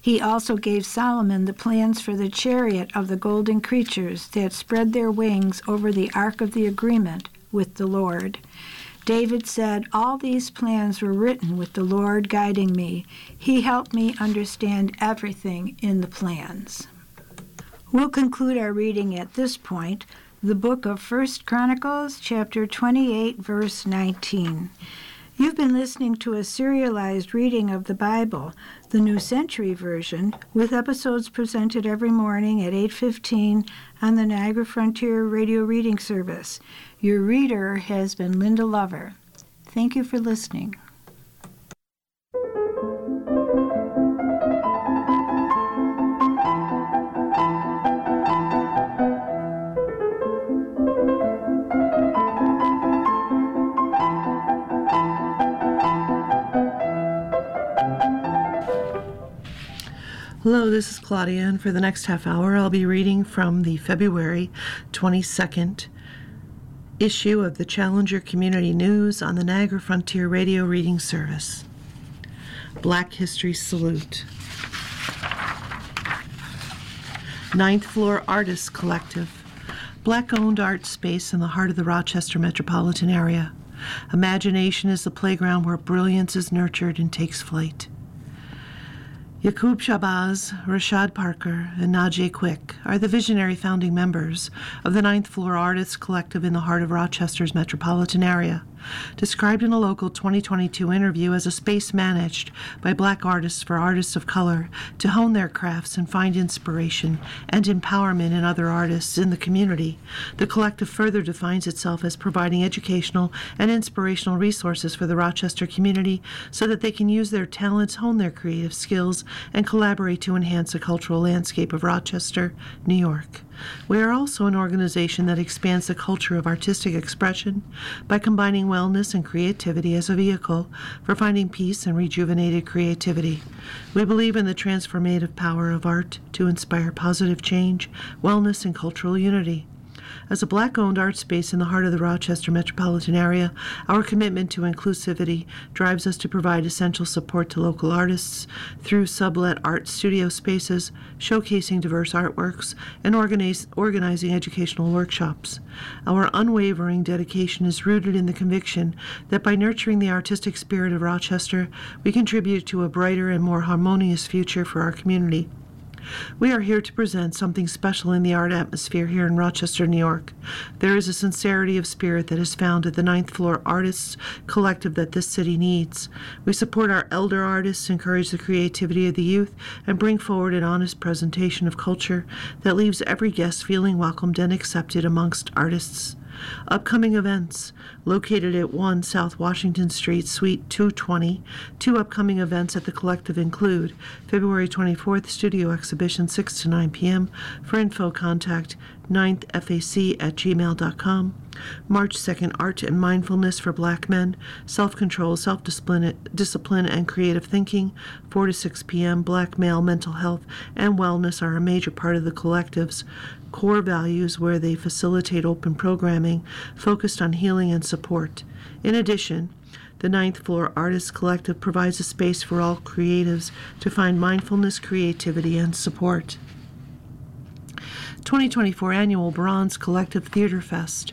He also gave Solomon the plans for the chariot of the golden creatures that spread their wings over the ark of the agreement with the Lord. David said, All these plans were written with the Lord guiding me. He helped me understand everything in the plans. We'll conclude our reading at this point, the book of First Chronicles, chapter 28, verse 19. You've been listening to a serialized reading of the Bible, the New Century Version, with episodes presented every morning at 8:15 on the Niagara Frontier Radio Reading Service. Your reader has been Linda Lover. Thank you for listening. Hello, this is Claudia, and for the next half hour, I'll be reading from the February 22nd issue of the Challenger Community News on the Niagara Frontier Radio Reading Service. Black History Salute. Ninth Floor Artists Collective. Black owned art space in the heart of the Rochester metropolitan area. Imagination is the playground where brilliance is nurtured and takes flight. Yaqub Shabazz, Rashad Parker, and Najee Quick are the visionary founding members of the Ninth Floor Artists Collective in the heart of Rochester's metropolitan area described in a local 2022 interview as a space managed by black artists for artists of color to hone their crafts and find inspiration and empowerment in other artists in the community. The collective further defines itself as providing educational and inspirational resources for the Rochester community so that they can use their talents, hone their creative skills, and collaborate to enhance the cultural landscape of Rochester, New York. We are also an organization that expands the culture of artistic expression by combining wellness and creativity as a vehicle for finding peace and rejuvenated creativity. We believe in the transformative power of art to inspire positive change, wellness, and cultural unity. As a black owned art space in the heart of the Rochester metropolitan area, our commitment to inclusivity drives us to provide essential support to local artists through sublet art studio spaces, showcasing diverse artworks, and organize, organizing educational workshops. Our unwavering dedication is rooted in the conviction that by nurturing the artistic spirit of Rochester, we contribute to a brighter and more harmonious future for our community. We are here to present something special in the art atmosphere here in Rochester, New York. There is a sincerity of spirit that is found at the Ninth Floor Artists Collective that this city needs. We support our elder artists, encourage the creativity of the youth, and bring forward an honest presentation of culture that leaves every guest feeling welcomed and accepted amongst artists. Upcoming events located at 1 South Washington Street, Suite 220. Two upcoming events at the collective include February 24th, studio exhibition 6 to 9 p.m. For info, contact 9thfac at gmail.com. March 2nd, Art and Mindfulness for Black Men, Self Control, Self Discipline, and Creative Thinking, 4 to 6 p.m. Black Male Mental Health and Wellness are a major part of the collective's core values where they facilitate open programming focused on healing and support. In addition, the Ninth Floor Artists Collective provides a space for all creatives to find mindfulness, creativity, and support. 2024 Annual Bronze Collective Theater Fest.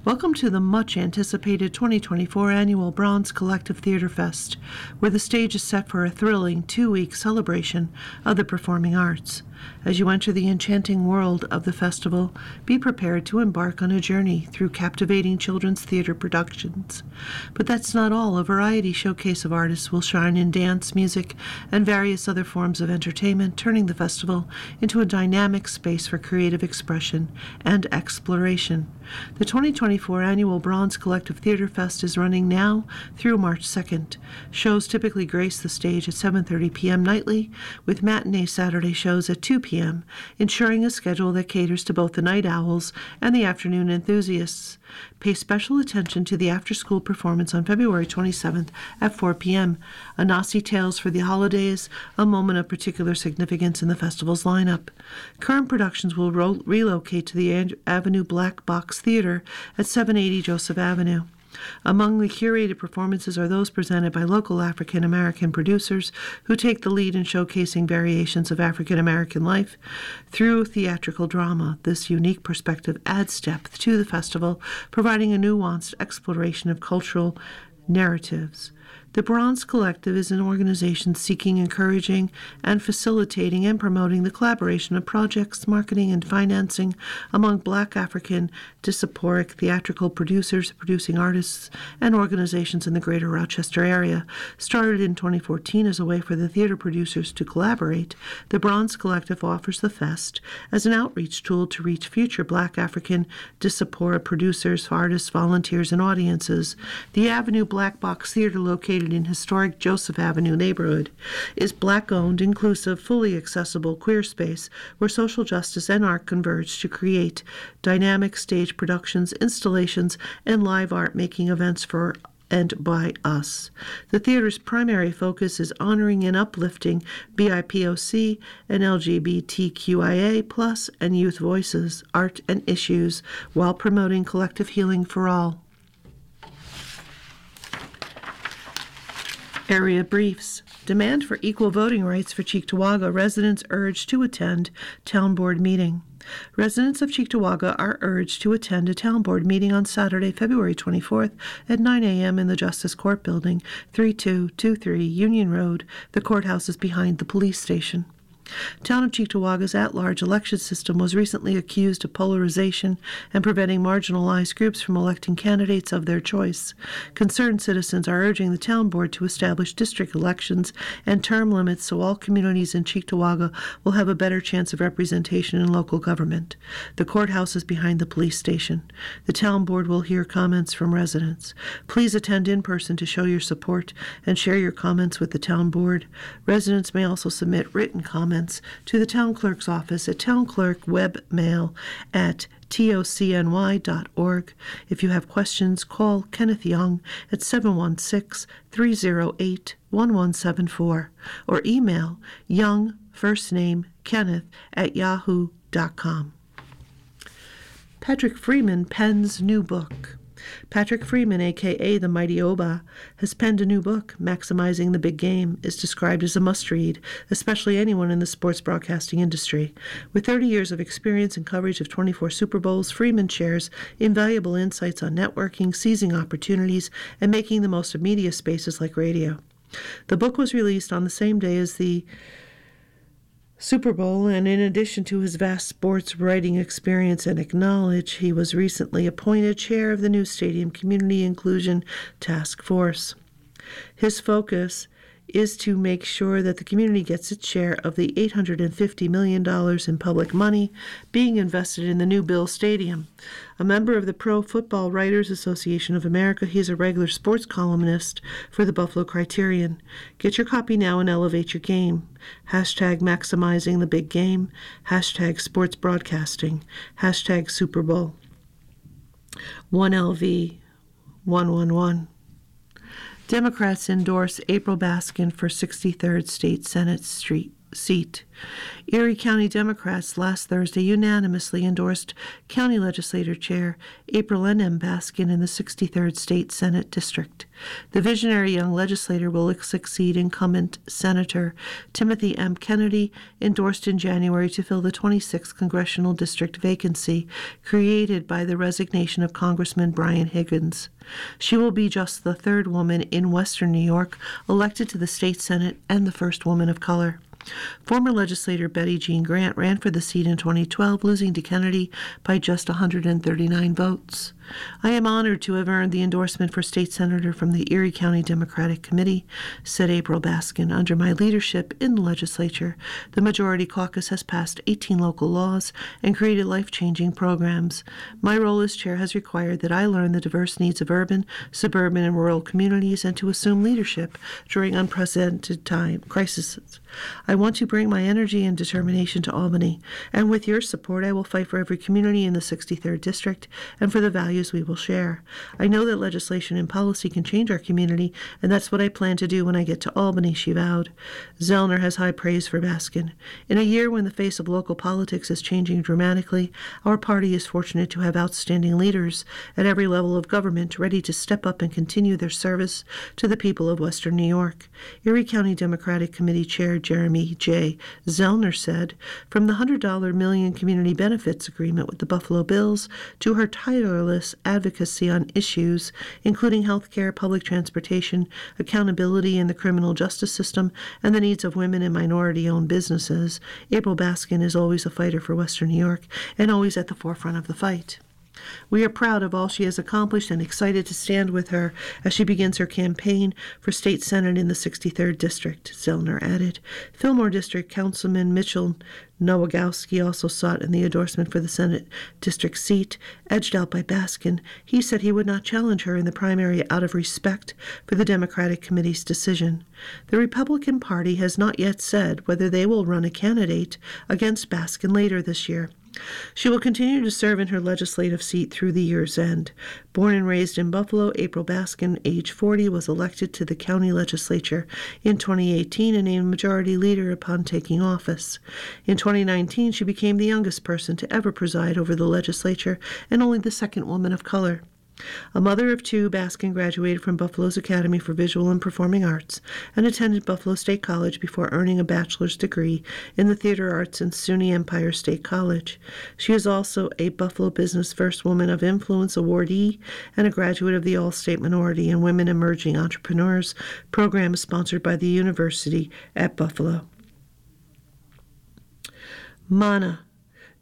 Welcome to the much anticipated 2024 annual Bronze Collective Theater Fest, where the stage is set for a thrilling two week celebration of the performing arts. As you enter the enchanting world of the festival, be prepared to embark on a journey through captivating children's theater productions. But that's not all. A variety showcase of artists will shine in dance, music, and various other forms of entertainment, turning the festival into a dynamic space for creative expression and exploration. The 2024 annual Bronze Collective Theater Fest is running now through March 2nd. Shows typically grace the stage at 7:30 p.m. nightly, with matinee Saturday shows at 2 p.m., ensuring a schedule that caters to both the night owls and the afternoon enthusiasts. Pay special attention to the after school performance on February 27th at 4 p.m. Anansi Tales for the Holidays, a moment of particular significance in the festival's lineup. Current productions will ro- relocate to the Avenue Black Box Theater at 780 Joseph Avenue. Among the curated performances are those presented by local African American producers who take the lead in showcasing variations of African American life through theatrical drama. This unique perspective adds depth to the festival, providing a nuanced exploration of cultural narratives. The Bronze Collective is an organization seeking, encouraging, and facilitating and promoting the collaboration of projects, marketing, and financing among Black African diasporic theatrical producers, producing artists, and organizations in the greater Rochester area. Started in 2014 as a way for the theater producers to collaborate, the Bronze Collective offers the Fest as an outreach tool to reach future Black African diaspora producers, artists, volunteers, and audiences. The Avenue Black Box Theater, located in historic Joseph Avenue neighborhood, is black owned, inclusive, fully accessible queer space where social justice and art converge to create dynamic stage productions, installations, and live art making events for and by us. The theater's primary focus is honoring and uplifting BIPOC and LGBTQIA and youth voices, art, and issues while promoting collective healing for all. Area briefs. Demand for equal voting rights for Cheektowaga residents urged to attend town board meeting. Residents of Cheektowaga are urged to attend a town board meeting on Saturday, February 24th at 9 a.m. in the Justice Court Building, 3223 Union Road. The courthouse is behind the police station. Town of Cheektowaga's at large election system was recently accused of polarization and preventing marginalized groups from electing candidates of their choice. Concerned citizens are urging the town board to establish district elections and term limits so all communities in Cheektowaga will have a better chance of representation in local government. The courthouse is behind the police station. The town board will hear comments from residents. Please attend in person to show your support and share your comments with the town board. Residents may also submit written comments to the town clerk's office at townclerkwebmail at tocny.org. If you have questions, call Kenneth Young at 716 308 1174 or email young first name Kenneth at yahoo.com. Patrick Freeman pens new book. Patrick Freeman, aka the Mighty Oba, has penned a new book, Maximizing the Big Game, is described as a must read, especially anyone in the sports broadcasting industry. With 30 years of experience and coverage of 24 Super Bowls, Freeman shares invaluable insights on networking, seizing opportunities, and making the most of media spaces like radio. The book was released on the same day as the Super Bowl, and in addition to his vast sports writing experience and knowledge, he was recently appointed chair of the new Stadium Community Inclusion Task Force. His focus is to make sure that the community gets its share of the $850 million in public money being invested in the new Bill Stadium. A member of the Pro Football Writers Association of America, he is a regular sports columnist for the Buffalo Criterion. Get your copy now and elevate your game. Hashtag maximizing the big game. Hashtag sports broadcasting. Hashtag Super Bowl. 1LV 111. Democrats endorse April Baskin for 63rd State Senate Street seat. Erie County Democrats last Thursday unanimously endorsed County Legislature Chair April N. M. Baskin in the 63rd State Senate District. The visionary young legislator will succeed incumbent Senator Timothy M. Kennedy, endorsed in January to fill the 26th congressional district vacancy created by the resignation of Congressman Brian Higgins. She will be just the third woman in Western New York elected to the state Senate and the first woman of color. Former legislator Betty Jean Grant ran for the seat in 2012, losing to Kennedy by just 139 votes. I am honored to have earned the endorsement for state senator from the Erie County Democratic Committee, said April Baskin. Under my leadership in the legislature, the majority caucus has passed 18 local laws and created life changing programs. My role as chair has required that I learn the diverse needs of urban, suburban, and rural communities and to assume leadership during unprecedented time crises. I want to bring my energy and determination to Albany, and with your support, I will fight for every community in the 63rd District and for the values as we will share. I know that legislation and policy can change our community, and that's what I plan to do when I get to Albany, she vowed. Zellner has high praise for Baskin. In a year when the face of local politics is changing dramatically, our party is fortunate to have outstanding leaders at every level of government ready to step up and continue their service to the people of Western New York. Erie County Democratic Committee Chair Jeremy J. Zellner said, From the $100 million community benefits agreement with the Buffalo Bills to her tireless advocacy on issues including health care, public transportation, accountability in the criminal justice system, and the needs of women and minority owned businesses, April Baskin is always a fighter for Western New York and always at the forefront of the fight. We are proud of all she has accomplished and excited to stand with her as she begins her campaign for state senate in the 63rd District, Zellner added. Fillmore District Councilman Mitchell Nowakowski also sought in the endorsement for the Senate district seat, edged out by Baskin. He said he would not challenge her in the primary out of respect for the Democratic Committee's decision. The Republican Party has not yet said whether they will run a candidate against Baskin later this year. She will continue to serve in her legislative seat through the year's end. Born and raised in Buffalo, April Baskin, age 40, was elected to the county legislature in 2018 and named majority leader upon taking office. In 2019, she became the youngest person to ever preside over the legislature and only the second woman of color. A mother of two, Baskin graduated from Buffalo's Academy for Visual and Performing Arts and attended Buffalo State College before earning a bachelor's degree in the theater arts in SUNY Empire State College. She is also a Buffalo Business First Woman of Influence awardee and a graduate of the All State Minority and Women Emerging Entrepreneurs program sponsored by the University at Buffalo. Mana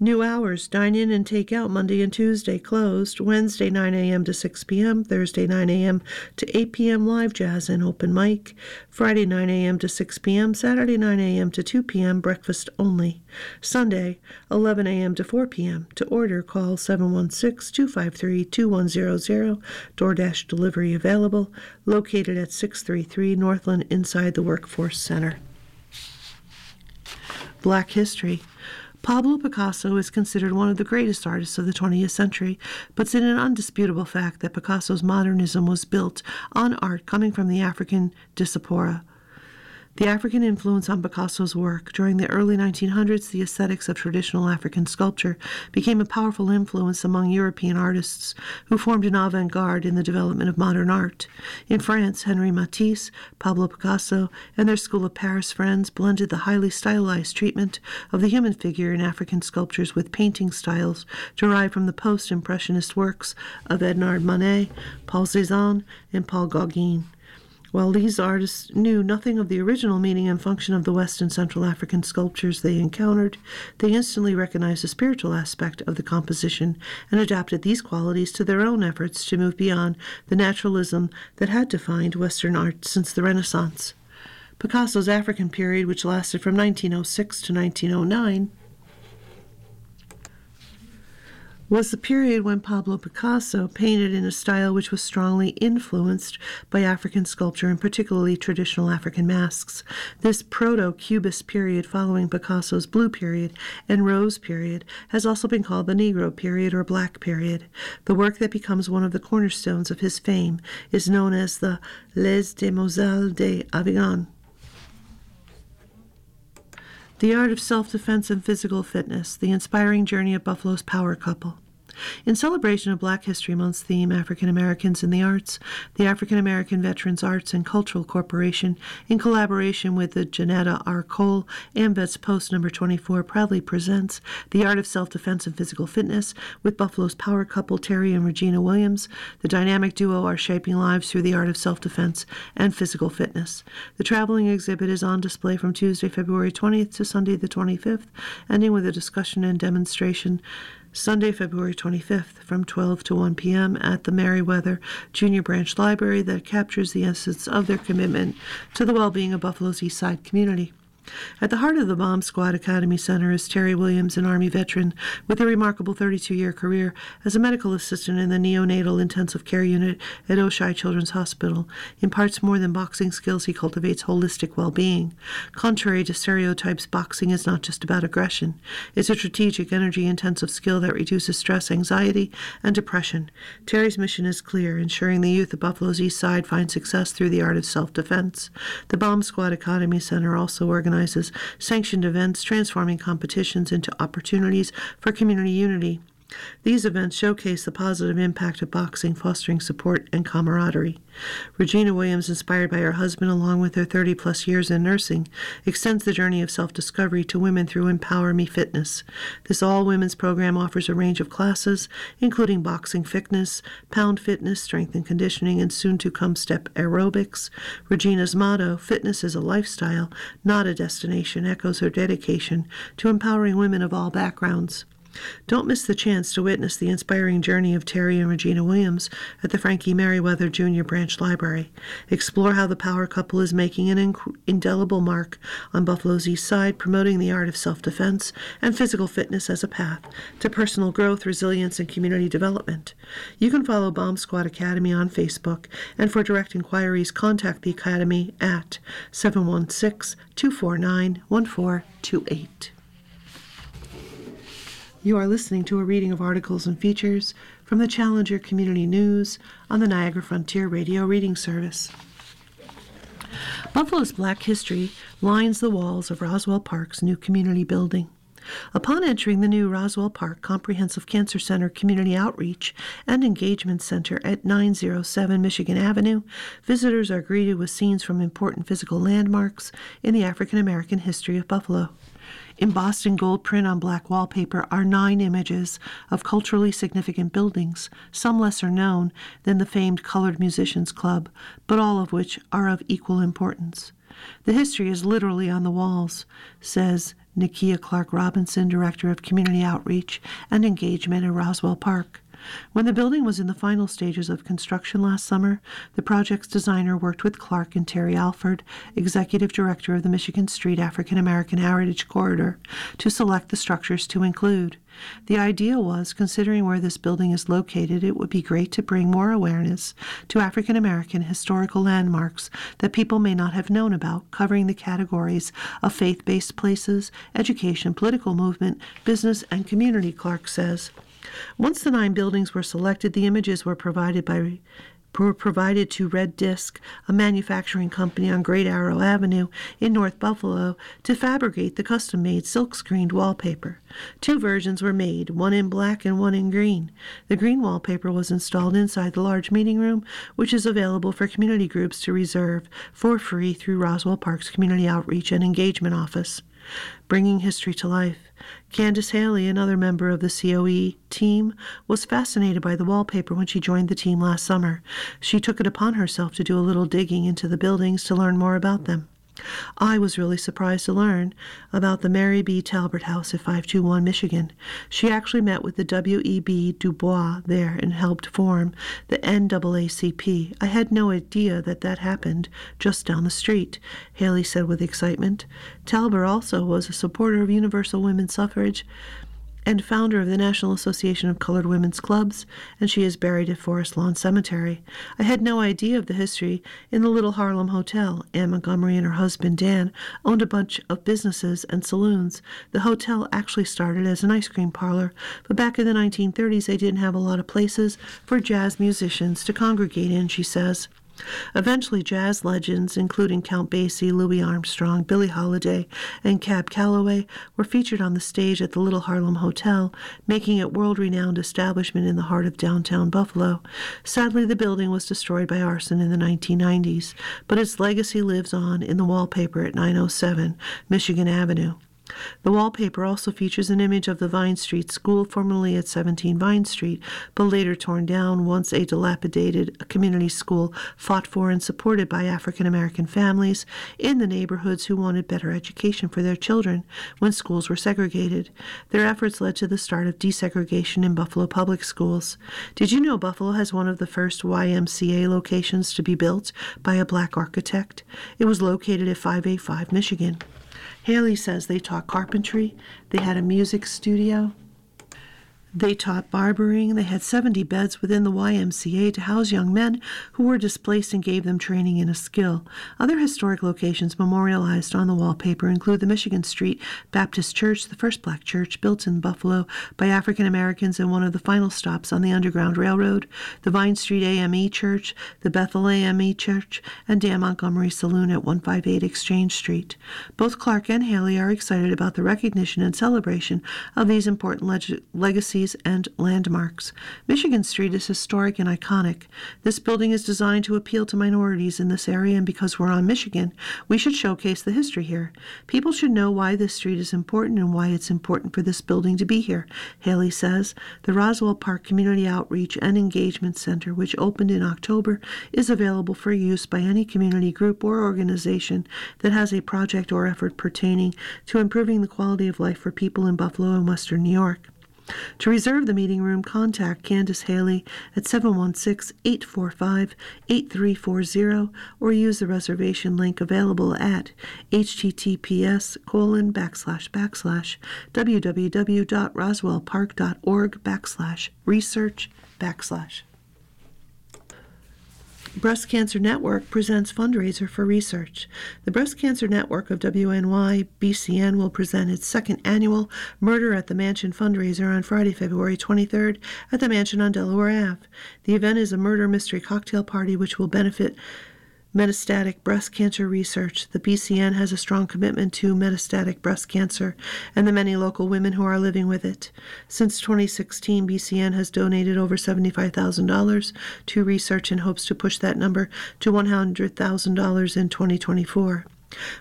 New hours, dine in and take out Monday and Tuesday, closed. Wednesday, 9 a.m. to 6 p.m. Thursday, 9 a.m. to 8 p.m. live jazz and open mic. Friday, 9 a.m. to 6 p.m. Saturday, 9 a.m. to 2 p.m. breakfast only. Sunday, 11 a.m. to 4 p.m. To order, call 716 253 2100. DoorDash delivery available. Located at 633 Northland inside the Workforce Center. Black History. Pablo Picasso is considered one of the greatest artists of the 20th century, but it's an undisputable fact that Picasso's modernism was built on art coming from the African diaspora. The African influence on Picasso's work during the early 1900s, the aesthetics of traditional African sculpture became a powerful influence among European artists who formed an avant garde in the development of modern art. In France, Henri Matisse, Pablo Picasso, and their School of Paris friends blended the highly stylized treatment of the human figure in African sculptures with painting styles derived from the post Impressionist works of Edouard Manet, Paul Cézanne, and Paul Gauguin. While these artists knew nothing of the original meaning and function of the West and Central African sculptures they encountered, they instantly recognized the spiritual aspect of the composition and adapted these qualities to their own efforts to move beyond the naturalism that had defined Western art since the Renaissance. Picasso's African period, which lasted from 1906 to 1909, was the period when Pablo Picasso painted in a style which was strongly influenced by African sculpture and particularly traditional African masks. This proto Cubist period following Picasso's Blue period and Rose period has also been called the Negro period or Black period. The work that becomes one of the cornerstones of his fame is known as the Les Demoiselles d'Avignon. The Art of Self Defense and Physical Fitness, the inspiring journey of Buffalo's power couple. In celebration of Black History Month's theme, African Americans in the Arts, the African American Veterans Arts and Cultural Corporation, in collaboration with the Janetta R. Cole AMVETS Post number 24, proudly presents The Art of Self Defense and Physical Fitness with Buffalo's power couple Terry and Regina Williams. The dynamic duo are shaping lives through the art of self defense and physical fitness. The traveling exhibit is on display from Tuesday, February 20th to Sunday, the 25th, ending with a discussion and demonstration Sunday, February 25th, from 12 to 1 p.m. at the Merriweather Junior Branch Library that captures the essence of their commitment to the well being of Buffalo's East Side community. At the heart of the Bomb Squad Academy Center is Terry Williams, an Army veteran with a remarkable 32 year career as a medical assistant in the neonatal intensive care unit at Oishei Children's Hospital. Imparts more than boxing skills, he cultivates holistic well being. Contrary to stereotypes, boxing is not just about aggression, it's a strategic, energy intensive skill that reduces stress, anxiety, and depression. Terry's mission is clear ensuring the youth of Buffalo's East Side find success through the art of self defense. The Bomb Squad Academy Center also organizes sanctioned events, transforming competitions into opportunities for community unity. These events showcase the positive impact of boxing, fostering support and camaraderie. Regina Williams, inspired by her husband along with her 30 plus years in nursing, extends the journey of self discovery to women through Empower Me Fitness. This all women's program offers a range of classes, including boxing fitness, pound fitness, strength and conditioning, and soon to come step aerobics. Regina's motto, Fitness is a lifestyle, not a destination, echoes her dedication to empowering women of all backgrounds. Don't miss the chance to witness the inspiring journey of Terry and Regina Williams at the Frankie Merriweather Jr. Branch Library. Explore how the power couple is making an indelible mark on Buffalo's East Side, promoting the art of self defense and physical fitness as a path to personal growth, resilience, and community development. You can follow Bomb Squad Academy on Facebook, and for direct inquiries, contact the Academy at 716 249 1428. You are listening to a reading of articles and features from the Challenger Community News on the Niagara Frontier Radio Reading Service. Buffalo's Black history lines the walls of Roswell Park's new community building. Upon entering the new Roswell Park Comprehensive Cancer Center Community Outreach and Engagement Center at 907 Michigan Avenue, visitors are greeted with scenes from important physical landmarks in the African American history of Buffalo. Embossed in gold print on black wallpaper are nine images of culturally significant buildings, some lesser known than the famed Colored Musicians Club, but all of which are of equal importance. The history is literally on the walls, says Nikia Clark Robinson, Director of Community Outreach and Engagement at Roswell Park. When the building was in the final stages of construction last summer, the project's designer worked with Clark and Terry Alford, executive director of the Michigan Street African American Heritage Corridor, to select the structures to include. The idea was, considering where this building is located, it would be great to bring more awareness to African American historical landmarks that people may not have known about, covering the categories of faith based places, education, political movement, business, and community, Clark says. Once the nine buildings were selected, the images were provided by were provided to Red Disc, a manufacturing company on Great Arrow Avenue in North Buffalo, to fabricate the custom made silk screened wallpaper. Two versions were made, one in black and one in green. The green wallpaper was installed inside the large meeting room, which is available for community groups to reserve for free through Roswell Park's Community Outreach and Engagement Office. Bringing history to life. Candace Haley, another member of the COE team, was fascinated by the wallpaper when she joined the team last summer. She took it upon herself to do a little digging into the buildings to learn more about them. I was really surprised to learn about the Mary B. Talbert House at 521 Michigan. She actually met with the W.E.B. Du Bois there and helped form the NAACP. I had no idea that that happened just down the street, Haley said with excitement. Talbert also was a supporter of universal women's suffrage and founder of the National Association of Colored Women's Clubs, and she is buried at Forest Lawn Cemetery. I had no idea of the history in the Little Harlem Hotel. Anne Montgomery and her husband Dan owned a bunch of businesses and saloons. The hotel actually started as an ice cream parlor, but back in the 1930s they didn't have a lot of places for jazz musicians to congregate in, she says. Eventually, jazz legends, including Count Basie, Louis Armstrong, Billie Holiday, and Cab Calloway, were featured on the stage at the Little Harlem Hotel, making it world-renowned establishment in the heart of downtown Buffalo. Sadly, the building was destroyed by arson in the 1990s, but its legacy lives on in the wallpaper at 907 Michigan Avenue. The wallpaper also features an image of the Vine Street School, formerly at 17 Vine Street, but later torn down, once a dilapidated community school fought for and supported by African American families in the neighborhoods who wanted better education for their children when schools were segregated. Their efforts led to the start of desegregation in Buffalo public schools. Did you know Buffalo has one of the first YMCA locations to be built by a black architect? It was located at 585 Michigan. Haley says they taught carpentry, they had a music studio, they taught barbering. They had 70 beds within the YMCA to house young men who were displaced and gave them training in a skill. Other historic locations memorialized on the wallpaper include the Michigan Street Baptist Church, the first black church built in Buffalo by African Americans and one of the final stops on the Underground Railroad, the Vine Street AME Church, the Bethel AME Church, and Dan Montgomery Saloon at 158 Exchange Street. Both Clark and Haley are excited about the recognition and celebration of these important leg- legacies and landmarks. Michigan Street is historic and iconic. This building is designed to appeal to minorities in this area, and because we're on Michigan, we should showcase the history here. People should know why this street is important and why it's important for this building to be here, Haley says. The Roswell Park Community Outreach and Engagement Center, which opened in October, is available for use by any community group or organization that has a project or effort pertaining to improving the quality of life for people in Buffalo and Western New York. To reserve the meeting room, contact Candace Haley at 716 845 8340 or use the reservation link available at https colon backslash backslash www.roswellpark.org backslash research backslash. Breast Cancer Network presents fundraiser for research. The Breast Cancer Network of WNY BCN will present its second annual Murder at the Mansion fundraiser on Friday, February 23rd at the Mansion on Delaware Ave. The event is a murder mystery cocktail party which will benefit metastatic breast cancer research. The BCN has a strong commitment to metastatic breast cancer and the many local women who are living with it. Since 2016, BCN has donated over $75,000 to research and hopes to push that number to $100,000 in 2024.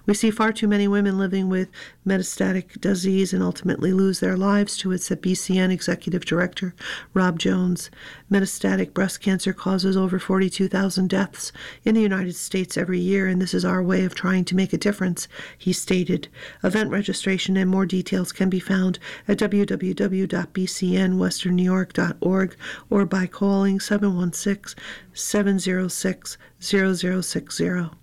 We see far too many women living with metastatic disease and ultimately lose their lives to it, said BCN Executive Director Rob Jones. Metastatic breast cancer causes over 42,000 deaths in the United States every year, and this is our way of trying to make a difference, he stated. Event registration and more details can be found at www.bcnwesternnewyork.org or by calling 716 706 0060.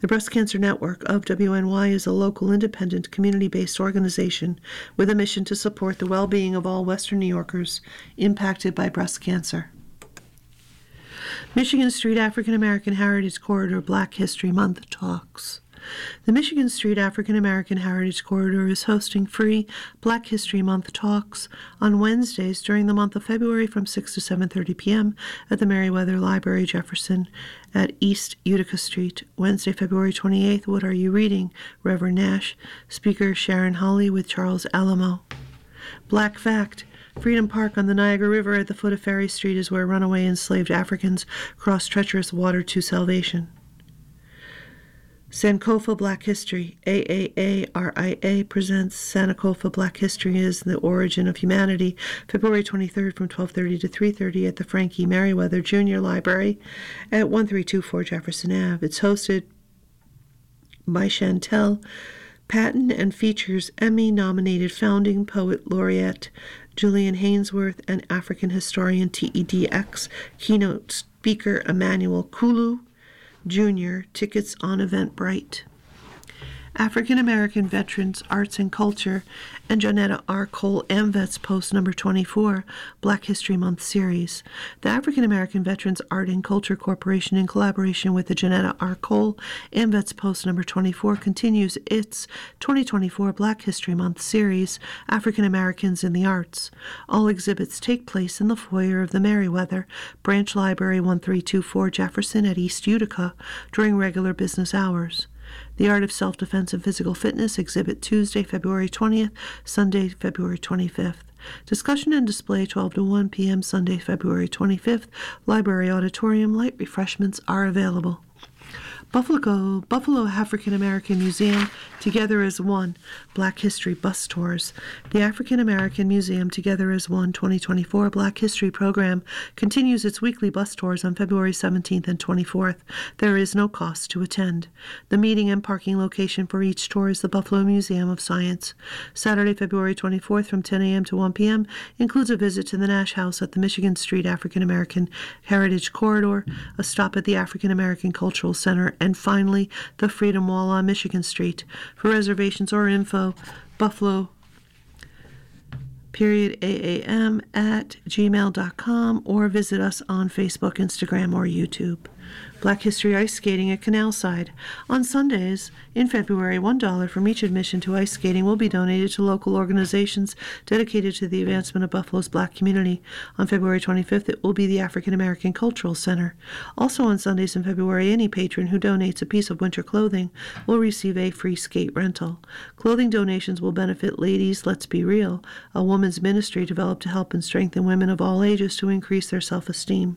The Breast Cancer Network of WNY is a local, independent, community based organization with a mission to support the well being of all Western New Yorkers impacted by breast cancer. Michigan Street African American Heritage Corridor Black History Month talks. The Michigan Street African American Heritage Corridor is hosting free Black History Month talks on Wednesdays during the month of February from 6 to 7:30 p.m. at the Merriweather Library Jefferson at East Utica Street. Wednesday, February 28th, What Are You Reading? Reverend Nash. Speaker Sharon Holly with Charles Alamo. Black Fact Freedom Park on the Niagara River at the foot of Ferry Street is where runaway enslaved Africans crossed treacherous water to salvation. Sankofa Black History, AAARIA presents Sankofa Black History is the Origin of Humanity, February 23rd from 12:30 to 3:30 at the Frankie Merriweather Junior Library at 1324 Jefferson Ave. It's hosted by Chantel Patton and features Emmy-nominated founding poet laureate Julian Hainsworth and African historian TEDx keynote speaker Emmanuel Kulu. Jr. Tickets on Eventbrite. African American Veterans Arts and Culture and Jonetta R. Cole AMVETS Post Number 24, Black History Month Series. The African American Veterans Art and Culture Corporation, in collaboration with the Jonetta R. Cole AMVETS Post Number 24, continues its 2024 Black History Month series, African Americans in the Arts. All exhibits take place in the foyer of the Merriweather Branch Library 1324 Jefferson at East Utica during regular business hours. The Art of Self Defense and Physical Fitness exhibit Tuesday, February 20th, Sunday, February 25th. Discussion and display 12 to 1 p.m. Sunday, February 25th. Library auditorium light refreshments are available. Buffalo, Buffalo African American Museum Together as One Black History Bus Tours. The African American Museum Together as One 2024 Black History program continues its weekly bus tours on February 17th and 24th. There is no cost to attend. The meeting and parking location for each tour is the Buffalo Museum of Science. Saturday, February 24th from 10 a.m. to 1 p.m. includes a visit to the Nash House at the Michigan Street African American Heritage Corridor, a stop at the African American Cultural Center, And finally, the Freedom Wall on Michigan Street. For reservations or info, Buffalo period AAM at gmail.com or visit us on Facebook, Instagram, or YouTube. Black History Ice Skating at Canalside. On Sundays in February, $1 from each admission to ice skating will be donated to local organizations dedicated to the advancement of Buffalo's black community. On February 25th, it will be the African American Cultural Center. Also on Sundays in February, any patron who donates a piece of winter clothing will receive a free skate rental. Clothing donations will benefit Ladies Let's Be Real, a woman's ministry developed to help and strengthen women of all ages to increase their self esteem.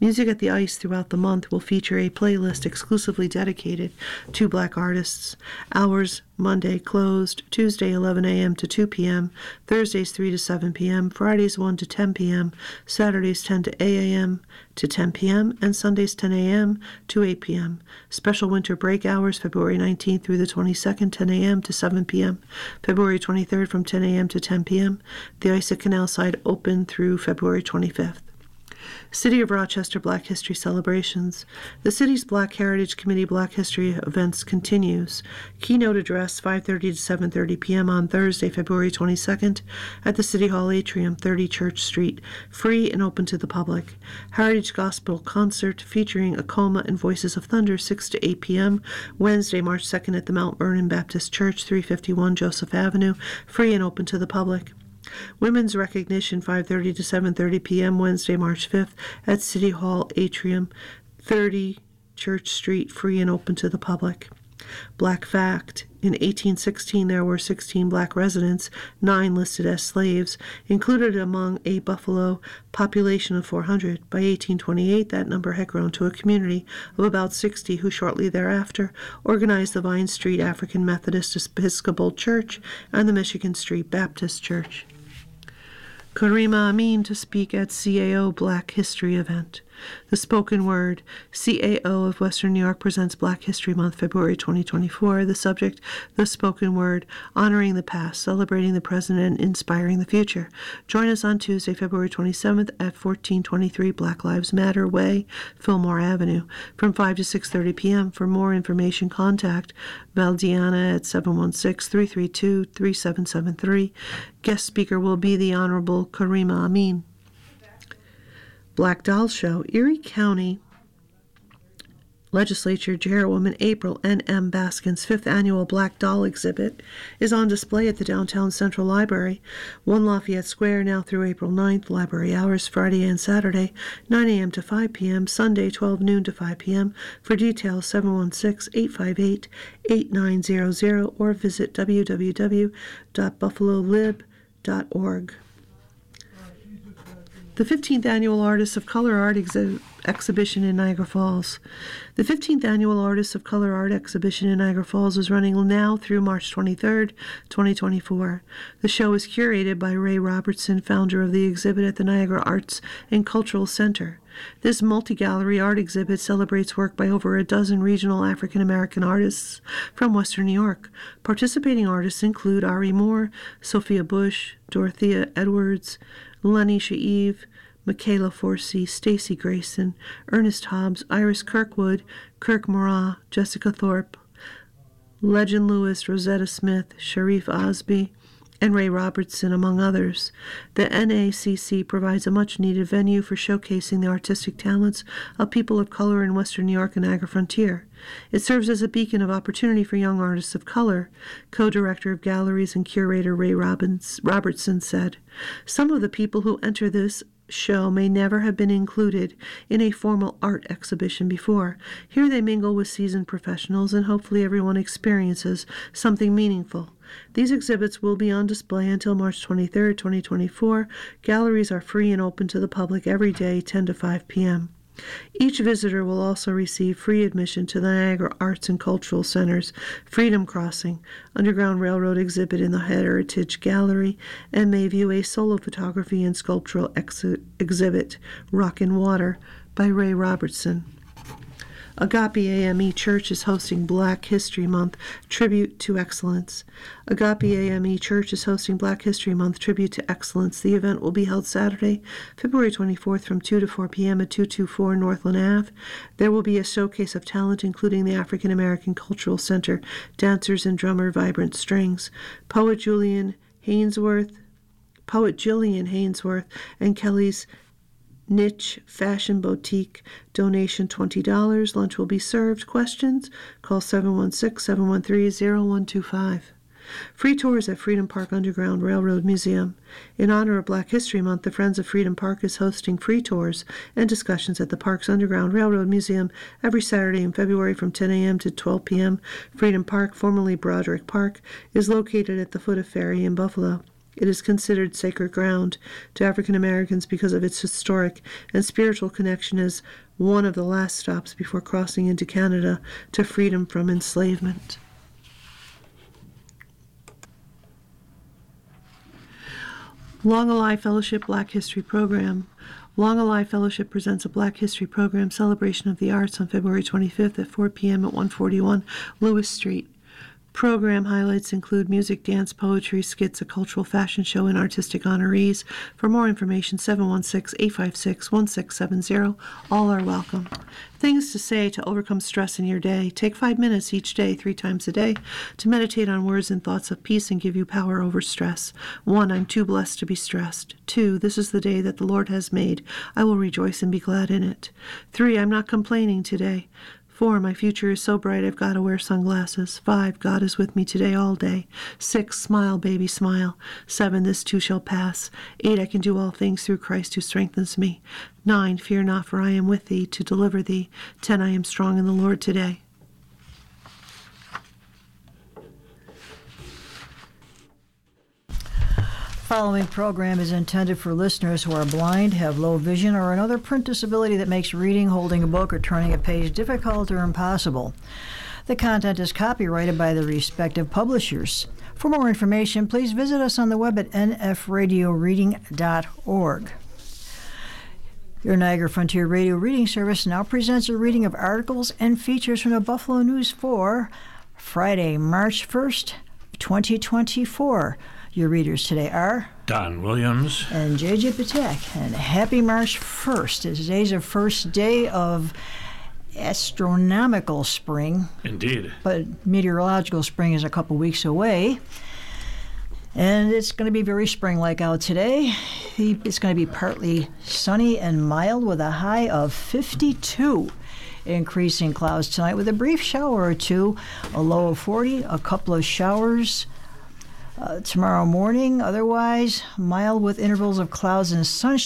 Music at the Ice throughout the month will feature a playlist exclusively dedicated to black artists. Hours Monday closed, Tuesday 11 a.m. to 2 p.m., Thursdays 3 to 7 p.m., Fridays 1 to 10 p.m., Saturdays 10 to 8 a.m. to 10 p.m., and Sundays 10 a.m. to 8 p.m. Special winter break hours February 19th through the 22nd, 10 a.m. to 7 p.m., February 23rd from 10 a.m. to 10 p.m. The Ice at Canal Side open through February 25th. City of Rochester Black History celebrations. The city's Black Heritage Committee Black History events continues. Keynote address 5:30 to 7:30 p.m. on Thursday, February 22nd at the City Hall atrium, 30 Church Street, free and open to the public. Heritage Gospel concert featuring Acoma and Voices of Thunder 6 to 8 p.m. Wednesday, March 2nd at the Mount Vernon Baptist Church, 351 Joseph Avenue, free and open to the public. Women's Recognition 5:30 to 7:30 p.m. Wednesday, March 5th at City Hall Atrium, 30 Church Street, free and open to the public. Black Fact. In 1816, there were 16 black residents, nine listed as slaves, included among a Buffalo population of 400. By 1828, that number had grown to a community of about 60, who shortly thereafter organized the Vine Street African Methodist Episcopal Church and the Michigan Street Baptist Church. Karima Amin to speak at CAO Black History event. The Spoken Word. CAO of Western New York presents Black History Month, February 2024. The subject, The Spoken Word, honoring the past, celebrating the present, and inspiring the future. Join us on Tuesday, February 27th at 1423 Black Lives Matter Way, Fillmore Avenue, from 5 to 6.30 p.m. For more information, contact Valdiana at 716-332-3773. Guest speaker will be the Honorable Karima Amin. Black Doll Show, Erie County Legislature Chairwoman April N. M. Baskin's fifth annual Black Doll exhibit is on display at the Downtown Central Library, 1 Lafayette Square, now through April 9th. Library hours Friday and Saturday, 9 a.m. to 5 p.m., Sunday, 12 noon to 5 p.m. For details, 716 858 8900 or visit www.buffalolib.org. The 15th Annual Artists of Color Art Exhi- Exhibition in Niagara Falls. The 15th Annual Artists of Color Art Exhibition in Niagara Falls is running now through March 23rd, 2024. The show is curated by Ray Robertson, founder of the exhibit at the Niagara Arts and Cultural Center. This multi gallery art exhibit celebrates work by over a dozen regional African American artists from Western New York. Participating artists include Ari Moore, Sophia Bush, Dorothea Edwards, Lanisha Eve, Michaela Forsey, Stacy Grayson, Ernest Hobbs, Iris Kirkwood, Kirk Moraa, Jessica Thorpe, Legend Lewis, Rosetta Smith, Sharif Osby, and Ray Robertson, among others. The NACC provides a much needed venue for showcasing the artistic talents of people of color in Western New York and Niagara Frontier. It serves as a beacon of opportunity for young artists of color, co director of galleries and curator Ray Robbins, Robertson said. Some of the people who enter this show may never have been included in a formal art exhibition before. Here they mingle with seasoned professionals, and hopefully everyone experiences something meaningful. These exhibits will be on display until March 23, 2024. Galleries are free and open to the public every day, 10 to 5 p.m. Each visitor will also receive free admission to the Niagara Arts and Cultural Center's Freedom Crossing Underground Railroad exhibit in the Heritage Gallery and may view a solo photography and sculptural ex- exhibit, Rock and Water, by Ray Robertson. Agape AME Church is hosting Black History Month Tribute to Excellence. Agape AME Church is hosting Black History Month Tribute to Excellence. The event will be held Saturday, February 24th from 2 to 4 p.m. at 224 Northland Ave. There will be a showcase of talent, including the African American Cultural Center, dancers and drummer Vibrant Strings, poet Julian Hainsworth, poet Jillian Hainsworth, and Kelly's Niche Fashion Boutique. Donation $20. Lunch will be served. Questions? Call 716 713 0125. Free tours at Freedom Park Underground Railroad Museum. In honor of Black History Month, the Friends of Freedom Park is hosting free tours and discussions at the park's Underground Railroad Museum every Saturday in February from 10 a.m. to 12 p.m. Freedom Park, formerly Broderick Park, is located at the foot of Ferry in Buffalo. It is considered sacred ground to African Americans because of its historic and spiritual connection as one of the last stops before crossing into Canada to freedom from enslavement. Long Alive Fellowship Black History Program. Long Alive Fellowship presents a Black History Program celebration of the arts on February 25th at 4 p.m. at 141 Lewis Street. Program highlights include music, dance, poetry, skits, a cultural fashion show, and artistic honorees. For more information, 716 856 1670. All are welcome. Things to say to overcome stress in your day. Take five minutes each day, three times a day, to meditate on words and thoughts of peace and give you power over stress. One, I'm too blessed to be stressed. Two, this is the day that the Lord has made. I will rejoice and be glad in it. Three, I'm not complaining today. Four, my future is so bright I've got to wear sunglasses. Five, God is with me today all day. Six, smile, baby, smile. Seven, this too shall pass. Eight, I can do all things through Christ who strengthens me. Nine, fear not, for I am with thee to deliver thee. Ten, I am strong in the Lord today. Following program is intended for listeners who are blind, have low vision, or another print disability that makes reading, holding a book, or turning a page difficult or impossible. The content is copyrighted by the respective publishers. For more information, please visit us on the web at nfradioreading.org. Your Niagara Frontier Radio Reading Service now presents a reading of articles and features from the Buffalo News for Friday, March 1st, 2024. Your readers today are Don Williams and JJ Patek. And happy March 1st. Today's the first day of astronomical spring. Indeed. But meteorological spring is a couple weeks away. And it's going to be very spring like out today. It's going to be partly sunny and mild with a high of 52 increasing clouds tonight with a brief shower or two, a low of 40, a couple of showers uh, tomorrow morning. Otherwise, mild with intervals of clouds and sunshine.